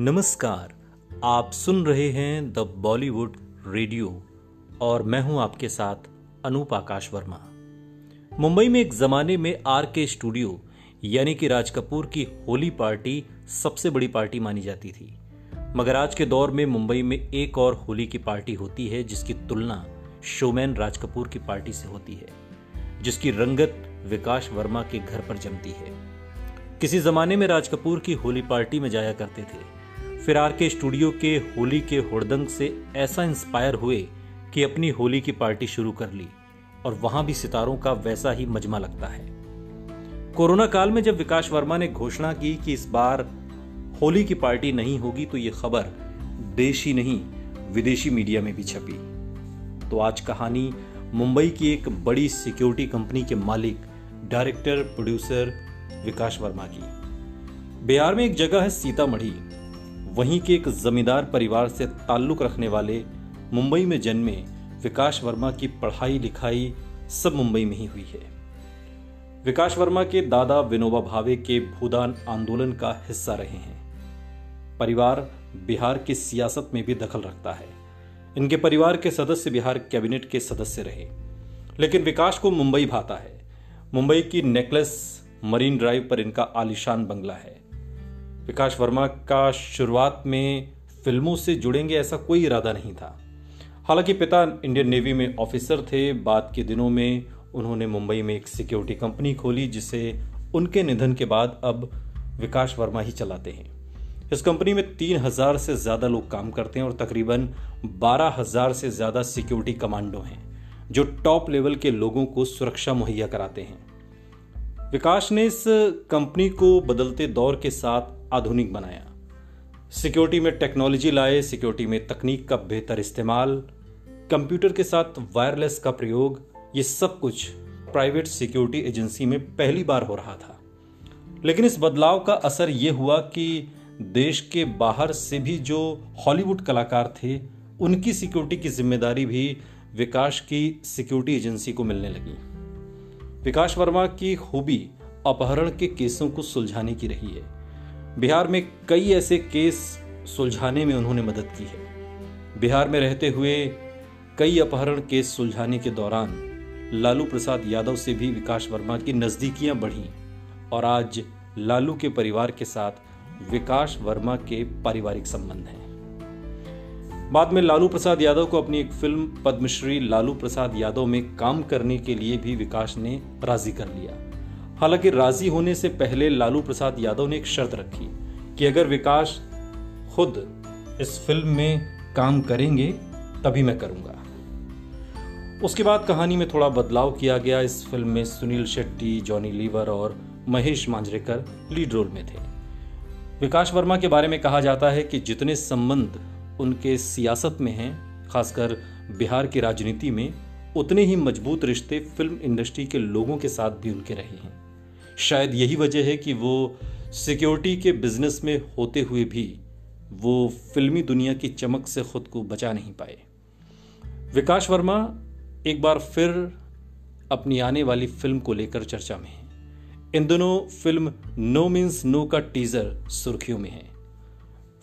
नमस्कार, आप सुन रहे हैं द बॉलीवुड रेडियो और मैं हूँ आपके साथ अनूप आकाश वर्मा। मुंबई में एक जमाने में आर के स्टूडियो, यानी कि राज कपूर की होली पार्टी, सबसे बड़ी पार्टी मानी जाती थी। मगर आज के दौर में मुंबई में एक और होली की पार्टी होती है, जिसकी तुलना शोमैन राज कपूर की पार्टी से होती है, जिसकी रंगत विकास वर्मा के घर पर जमती है। किसी जमाने में राज कपूर की होली पार्टी में जाया करते थे। फिर आर के स्टूडियो के होली के हुड़दंग से ऐसा इंस्पायर हुए कि अपनी होली की पार्टी शुरू कर ली और वहाँ भी सितारों का वैसा ही मजमा लगता है। कोरोना काल में जब विकास वर्मा ने घोषणा की कि इस बार होली की पार्टी नहीं होगी तो यह खबर देश ही नहीं, विदेशी मीडिया में भी छपी। तो आज कहानी मुंबई की एक बड़ी सिक्योरिटी कंपनी के मालिक, डायरेक्टर, प्रोड्यूसर विकास वर्मा की। बिहार में एक जगह है सीतामढ़ी। वहीं के एक जमींदार परिवार से ताल्लुक रखने वाले मुंबई में जन्मे विकास वर्मा की पढ़ाई लिखाई सब मुंबई में ही हुई है। विकास वर्मा के दादा विनोबा भावे के भूदान आंदोलन का हिस्सा रहे हैं। परिवार बिहार की सियासत में भी दखल रखता है। इनके परिवार के सदस्य बिहार कैबिनेट के सदस्य रहे। लेकिन विकास को मुंबई भाता है। मुंबई की नेकलेस मरीन ड्राइव पर इनका आलिशान बंगला है। विकास वर्मा का शुरुआत में फ़िल्मों से जुड़ेंगे ऐसा कोई इरादा नहीं था। हालाँकि पिता इंडियन नेवी में ऑफिसर थे, बाद के दिनों में उन्होंने मुंबई में एक सिक्योरिटी कंपनी खोली, जिसे उनके निधन के बाद अब विकास वर्मा ही चलाते हैं। इस कंपनी में तीन हज़ार से ज़्यादा लोग काम करते हैं और तकरीबन बारह हज़ार से ज़्यादा सिक्योरिटी कमांडो हैं, जो टॉप लेवल के लोगों को सुरक्षा मुहैया कराते हैं। विकास ने इस कंपनी को बदलते दौर के साथ आधुनिक बनाया। सिक्योरिटी में टेक्नोलॉजी लाए, सिक्योरिटी में तकनीक का बेहतर इस्तेमाल, कंप्यूटर के साथ वायरलेस का प्रयोग, ये सब कुछ प्राइवेट सिक्योरिटी एजेंसी में पहली बार हो रहा था। लेकिन इस बदलाव का असर यह हुआ कि देश के बाहर से भी जो हॉलीवुड कलाकार थे, उनकी सिक्योरिटी की ज़िम्मेदारी भी विकास की सिक्योरिटी एजेंसी को मिलने लगी। विकास वर्मा की खूबी अपहरण के केसों को सुलझाने की रही है। बिहार में कई ऐसे केस सुलझाने में उन्होंने मदद की है। बिहार में रहते हुए कई अपहरण केस सुलझाने के दौरान लालू प्रसाद यादव से भी विकास वर्मा की नजदीकियाँ बढ़ी और आज लालू के परिवार के साथ विकास वर्मा के पारिवारिक संबंध हैं। बाद में लालू प्रसाद यादव को अपनी एक फ़िल्म, पद्मश्री लालू प्रसाद यादव में काम करने के लिए भी विकास ने राज़ी कर लिया। हालाँकि राज़ी होने से पहले लालू प्रसाद यादव ने एक शर्त रखी कि अगर विकास खुद इस फ़िल्म में काम करेंगे, तभी मैं करूँगा। उसके बाद कहानी में थोड़ा बदलाव किया गया। इस फ़िल्म में सुनील शेट्टी, जॉनी लीवर और महेश मांजरेकर लीड रोल में थे। विकास वर्मा के बारे में कहा जाता है कि जितने संबंध उनके सियासत में हैं, खासकर बिहार की राजनीति में, उतने ही मज़बूत रिश्ते फ़िल्म इंडस्ट्री के लोगों के साथ भी उनके रहे हैं। शायद यही वजह है कि वो सिक्योरिटी के बिज़नेस में होते हुए भी वो फिल्मी दुनिया की चमक से खुद को बचा नहीं पाए। विकास वर्मा एक बार फिर अपनी आने वाली फ़िल्म को लेकर चर्चा में है। इन दोनों फ़िल्म नो मीन्स नो का टीजर सुर्खियों में है।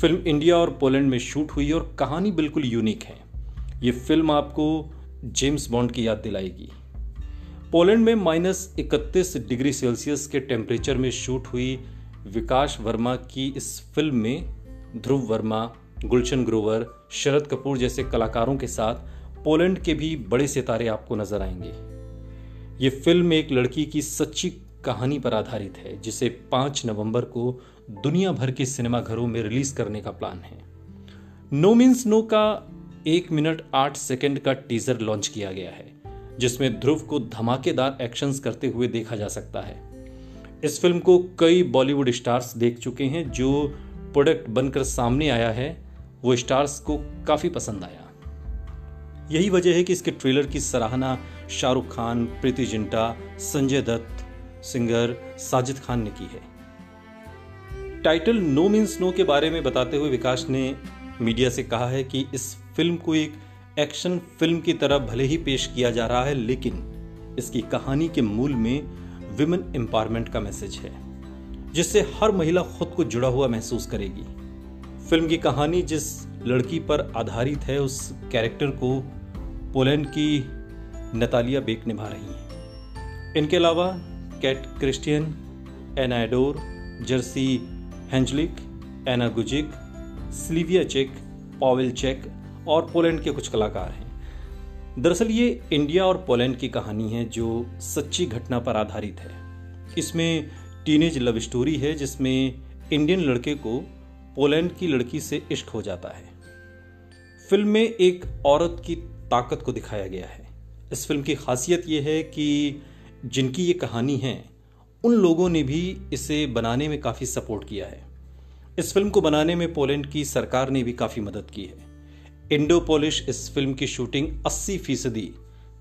फ़िल्म इंडिया और पोलैंड में शूट हुई और कहानी बिल्कुल यूनिक है। ये फ़िल्म आपको जेम्स बॉन्ड की याद दिलाएगी। पोलैंड में माइनस इकतीस डिग्री सेल्सियस के टेम्परेचर में शूट हुई विकास वर्मा की इस फ़िल्म में ध्रुव वर्मा, गुलशन ग्रोवर, शरद कपूर जैसे कलाकारों के साथ पोलैंड के भी बड़े सितारे आपको नज़र आएँगे। ये फ़िल्म एक लड़की की सच्ची कहानी पर आधारित है, जिसे 5 नवंबर को दुनिया भर के सिनेमाघरों में रिलीज़ करने का प्लान है। नो मीन्स नो का एक मिनट आठ सेकंड का टीजर लॉन्च किया गया है। जिसमें ध्रुव को धमाकेदार एक्शंस करते हुए देखा जा सकता है। इस फ़िल्म को कई बॉलीवुड स्टार्स देख चुके हैं, जो प्रोडक्ट बनकर सामने आया है। वो स्टार्स को काफ़ी पसंद आया। यही वजह है कि इसके ट्रेलर की सराहना शाहरुख खान, प्रीति जिंटा, संजय दत्त सिंगर साजिद खान ने की है। टाइटल नो मीन्स नो के बारे में बताते हुए विकास ने मीडिया से कहा है कि इस फ़िल्म को एक एक्शन फ़िल्म की तरह भले ही पेश किया जा रहा है, लेकिन इसकी कहानी के मूल में विमेन एम्पावरमेंट का मैसेज है, जिससे हर महिला खुद को जुड़ा हुआ महसूस करेगी। फ़िल्म की कहानी जिस लड़की पर आधारित है, उस कैरेक्टर को पोलैंड की नतालिया बेक निभा रही हैं। इनके अलावा कैट क्रिस्टियन एनाडोर जर्सी हेंजलिक, एना गुजिक, स्लीविया चेक, पॉवेल चेक और पोलैंड के कुछ कलाकार हैं। दरअसल ये इंडिया और पोलैंड की कहानी है जो सच्ची घटना पर आधारित है। इसमें टीनेज लव स्टोरी है, जिसमें इंडियन लड़के को पोलैंड की लड़की से इश्क हो जाता है। फ़िल्म में एक औरत की ताकत को दिखाया गया है। इस फ़िल्म की खासियत यह है कि जिनकी ये कहानी है, उन लोगों ने भी इसे बनाने में काफ़ी सपोर्ट किया है। इस फ़िल्म को बनाने में पोलैंड की सरकार ने भी काफ़ी मदद की है। इंडो पोलिश इस फ़िल्म की शूटिंग 80 फ़ीसदी,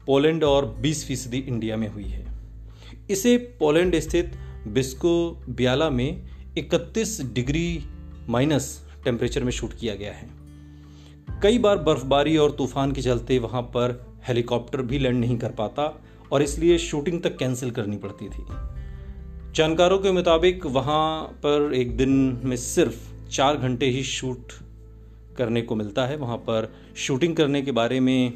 पोलैंड और 20 फ़ीसदी इंडिया में हुई है। इसे पोलैंड स्थित बिस्को बियाला में 31 डिग्री माइनस टेम्परेचर में शूट किया गया है। कई बार बर्फबारी और तूफ़ान के चलते वहाँ पर हेलीकॉप्टर भी लैंड नहीं कर पाता और इसलिए शूटिंग तक कैंसिल करनी पड़ती थी। जानकारों के मुताबिक वहाँ पर एक दिन में सिर्फ़ चार घंटे ही शूट करने को मिलता है। वहाँ पर शूटिंग करने के बारे में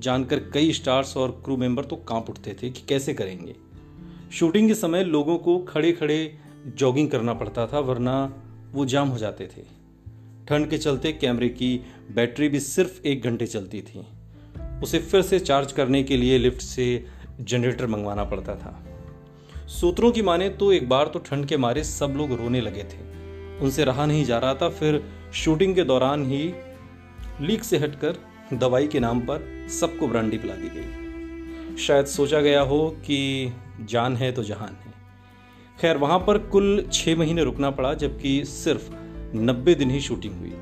जानकर कई स्टार्स और क्रू मेंबर तो काँप उठते थे कि कैसे करेंगे। शूटिंग के समय लोगों को खड़े खड़े जॉगिंग करना पड़ता था, वरना वो जाम हो जाते थे। ठंड के चलते कैमरे की बैटरी भी सिर्फ़ एक घंटे चलती थी। उसे फिर से चार्ज करने के लिए लिफ्ट से जनरेटर मंगवाना पड़ता था। सूत्रों की माने तो एक बार तो ठंड के मारे सब लोग रोने लगे थे। उनसे रहा नहीं जा रहा था। फिर शूटिंग के दौरान ही लीक से हटकर दवाई के नाम पर सबको ब्रांडी पिला दी गई। शायद सोचा गया हो कि जान है तो जहान है। खैर, वहाँ पर कुल छह महीने रुकना पड़ा, जबकि सिर्फ़ नब्बे दिन ही शूटिंग हुई।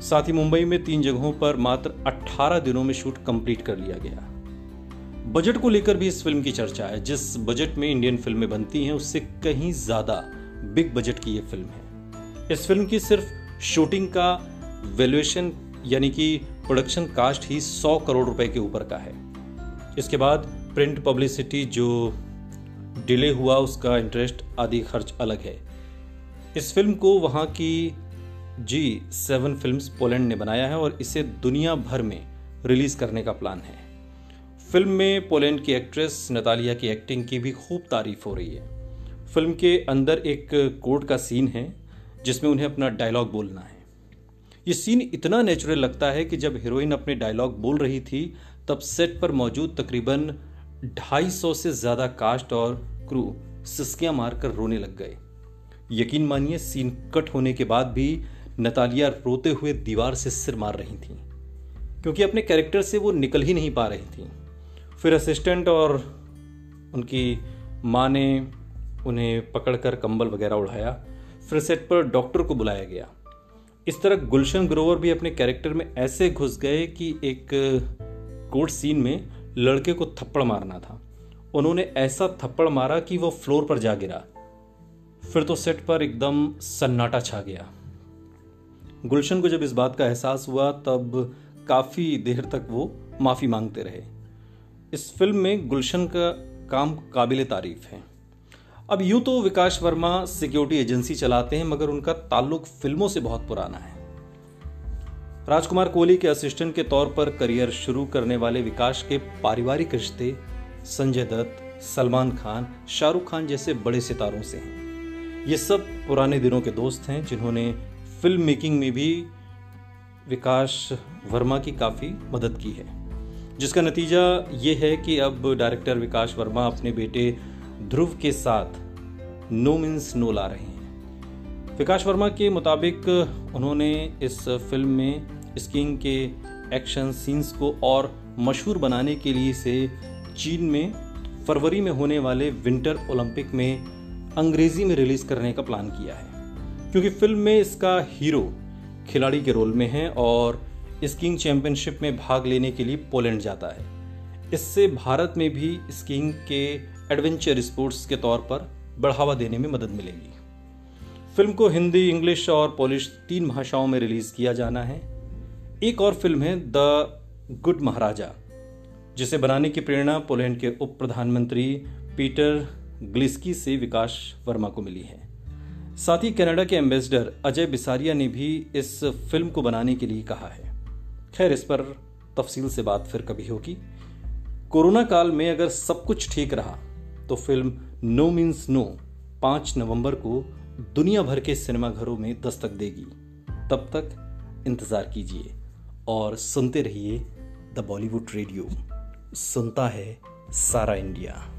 साथ ही मुंबई में तीन जगहों पर मात्र 18 दिनों में शूट कंप्लीट कर लिया गया। बजट को लेकर भी इस फ़िल्म की चर्चा है। जिस बजट में इंडियन फ़िल्में बनती हैं, उससे कहीं ज़्यादा बिग बजट की यह फ़िल्म है। इस फ़िल्म की सिर्फ़ शूटिंग का वैल्यूएशन यानी कि प्रोडक्शन कास्ट ही 100 करोड़ रुपए के ऊपर का है। इसके बाद प्रिंट पब्लिसिटी जो डिले हुआ, उसका इंटरेस्ट आदि खर्च अलग है। इस फ़िल्म को वहाँ की जी सेवन फिल्म्स पोलैंड ने बनाया है और इसे दुनिया भर में रिलीज़ करने का प्लान है। फ़िल्म में पोलैंड की एक्ट्रेस नतालिया की एक्टिंग की भी खूब तारीफ़ हो रही है। फ़िल्म के अंदर एक कोर्ट का सीन है। जिसमें उन्हें अपना डायलॉग बोलना है। ये सीन इतना नेचुरल लगता है कि जब हीरोइन अपने डायलॉग बोल रही थी, तब सेट पर मौजूद तकरीबन 250 से ज़्यादा कास्ट और क्रू सिस्कियाँ मारकर रोने लग गए। यकीन मानिए सीन कट होने के बाद भी नतालिया रोते हुए दीवार से सिर मार रही थी, क्योंकि अपने कैरेक्टर से वो निकल ही नहीं पा रही थी। फिर असिस्टेंट और उनकी माँ ने उन्हें पकड़कर कंबल वगैरह उड़ाया। फिर सेट पर डॉक्टर को बुलाया गया। इस तरह गुलशन ग्रोवर भी अपने कैरेक्टर में ऐसे घुस गए कि एक कोर्ट सीन में लड़के को थप्पड़ मारना था। उन्होंने ऐसा थप्पड़ मारा कि वो फ्लोर पर जा गिरा। फिर तो सेट पर एकदम सन्नाटा छा गया। गुलशन को जब इस बात का एहसास हुआ, तब काफ़ी देर तक वो माफ़ी मांगते रहे। इस फ़िल्म में गुलशन का काम काबिल तारीफ़ है। अब यूँ तो विकास वर्मा सिक्योरिटी एजेंसी चलाते हैं, मगर उनका ताल्लुक फ़िल्मों से बहुत पुराना है। राजकुमार कोहली के असिस्टेंट के तौर पर करियर शुरू करने वाले विकास के पारिवारिक रिश्ते, संजय दत्त, सलमान खान, शाहरुख खान जैसे बड़े सितारों से हैं। ये सब पुराने दिनों के दोस्त हैं, जिन्होंने फ़िल्म मेकिंग में भी विकास वर्मा की काफ़ी मदद की है। जिसका नतीजा ये है कि अब डायरेक्टर विकास वर्मा अपने बेटे ध्रुव के साथ नो मीन्स नो ला रहे हैं। विकास वर्मा के मुताबिक उन्होंने इस फ़िल्म में स्कीइंग के एक्शन सीन्स को और मशहूर बनाने के लिए इसे चीन में, फरवरी में होने वाले विंटर ओलंपिक में अंग्रेज़ी में रिलीज़ करने का प्लान किया है। क्योंकि फ़िल्म में इसका हीरो खिलाड़ी के रोल में है और स्कीइंग चैंपियनशिप में भाग लेने के लिए पोलैंड जाता है। इससे भारत में भी स्कीइंग के एडवेंचर स्पोर्ट्स के तौर पर बढ़ावा देने में मदद मिलेगी। फ़िल्म को हिंदी, इंग्लिश और पोलिश तीन भाषाओं में रिलीज़ किया जाना है। एक और फ़िल्म है द गुड महाराजा, जिसे बनाने की प्रेरणा पोलैंड के उप प्रधानमंत्री पीटर ग्लिस्की से विकास वर्मा को मिली है। साथ ही कनाडा के एम्बेसडर अजय बिसारिया ने भी इस फ़िल्म को बनाने के लिए कहा है। खैर, इस पर तफसील से बात फिर कभी होगी। कोरोना काल में अगर सब कुछ ठीक रहा तो फ़िल्म नो मीन्स नो पाँच नवंबर को दुनिया भर के सिनेमाघरों में दस्तक देगी। तब तक इंतज़ार कीजिए और सुनते रहिए द बॉलीवुड रेडियो। सुनता है सारा इंडिया।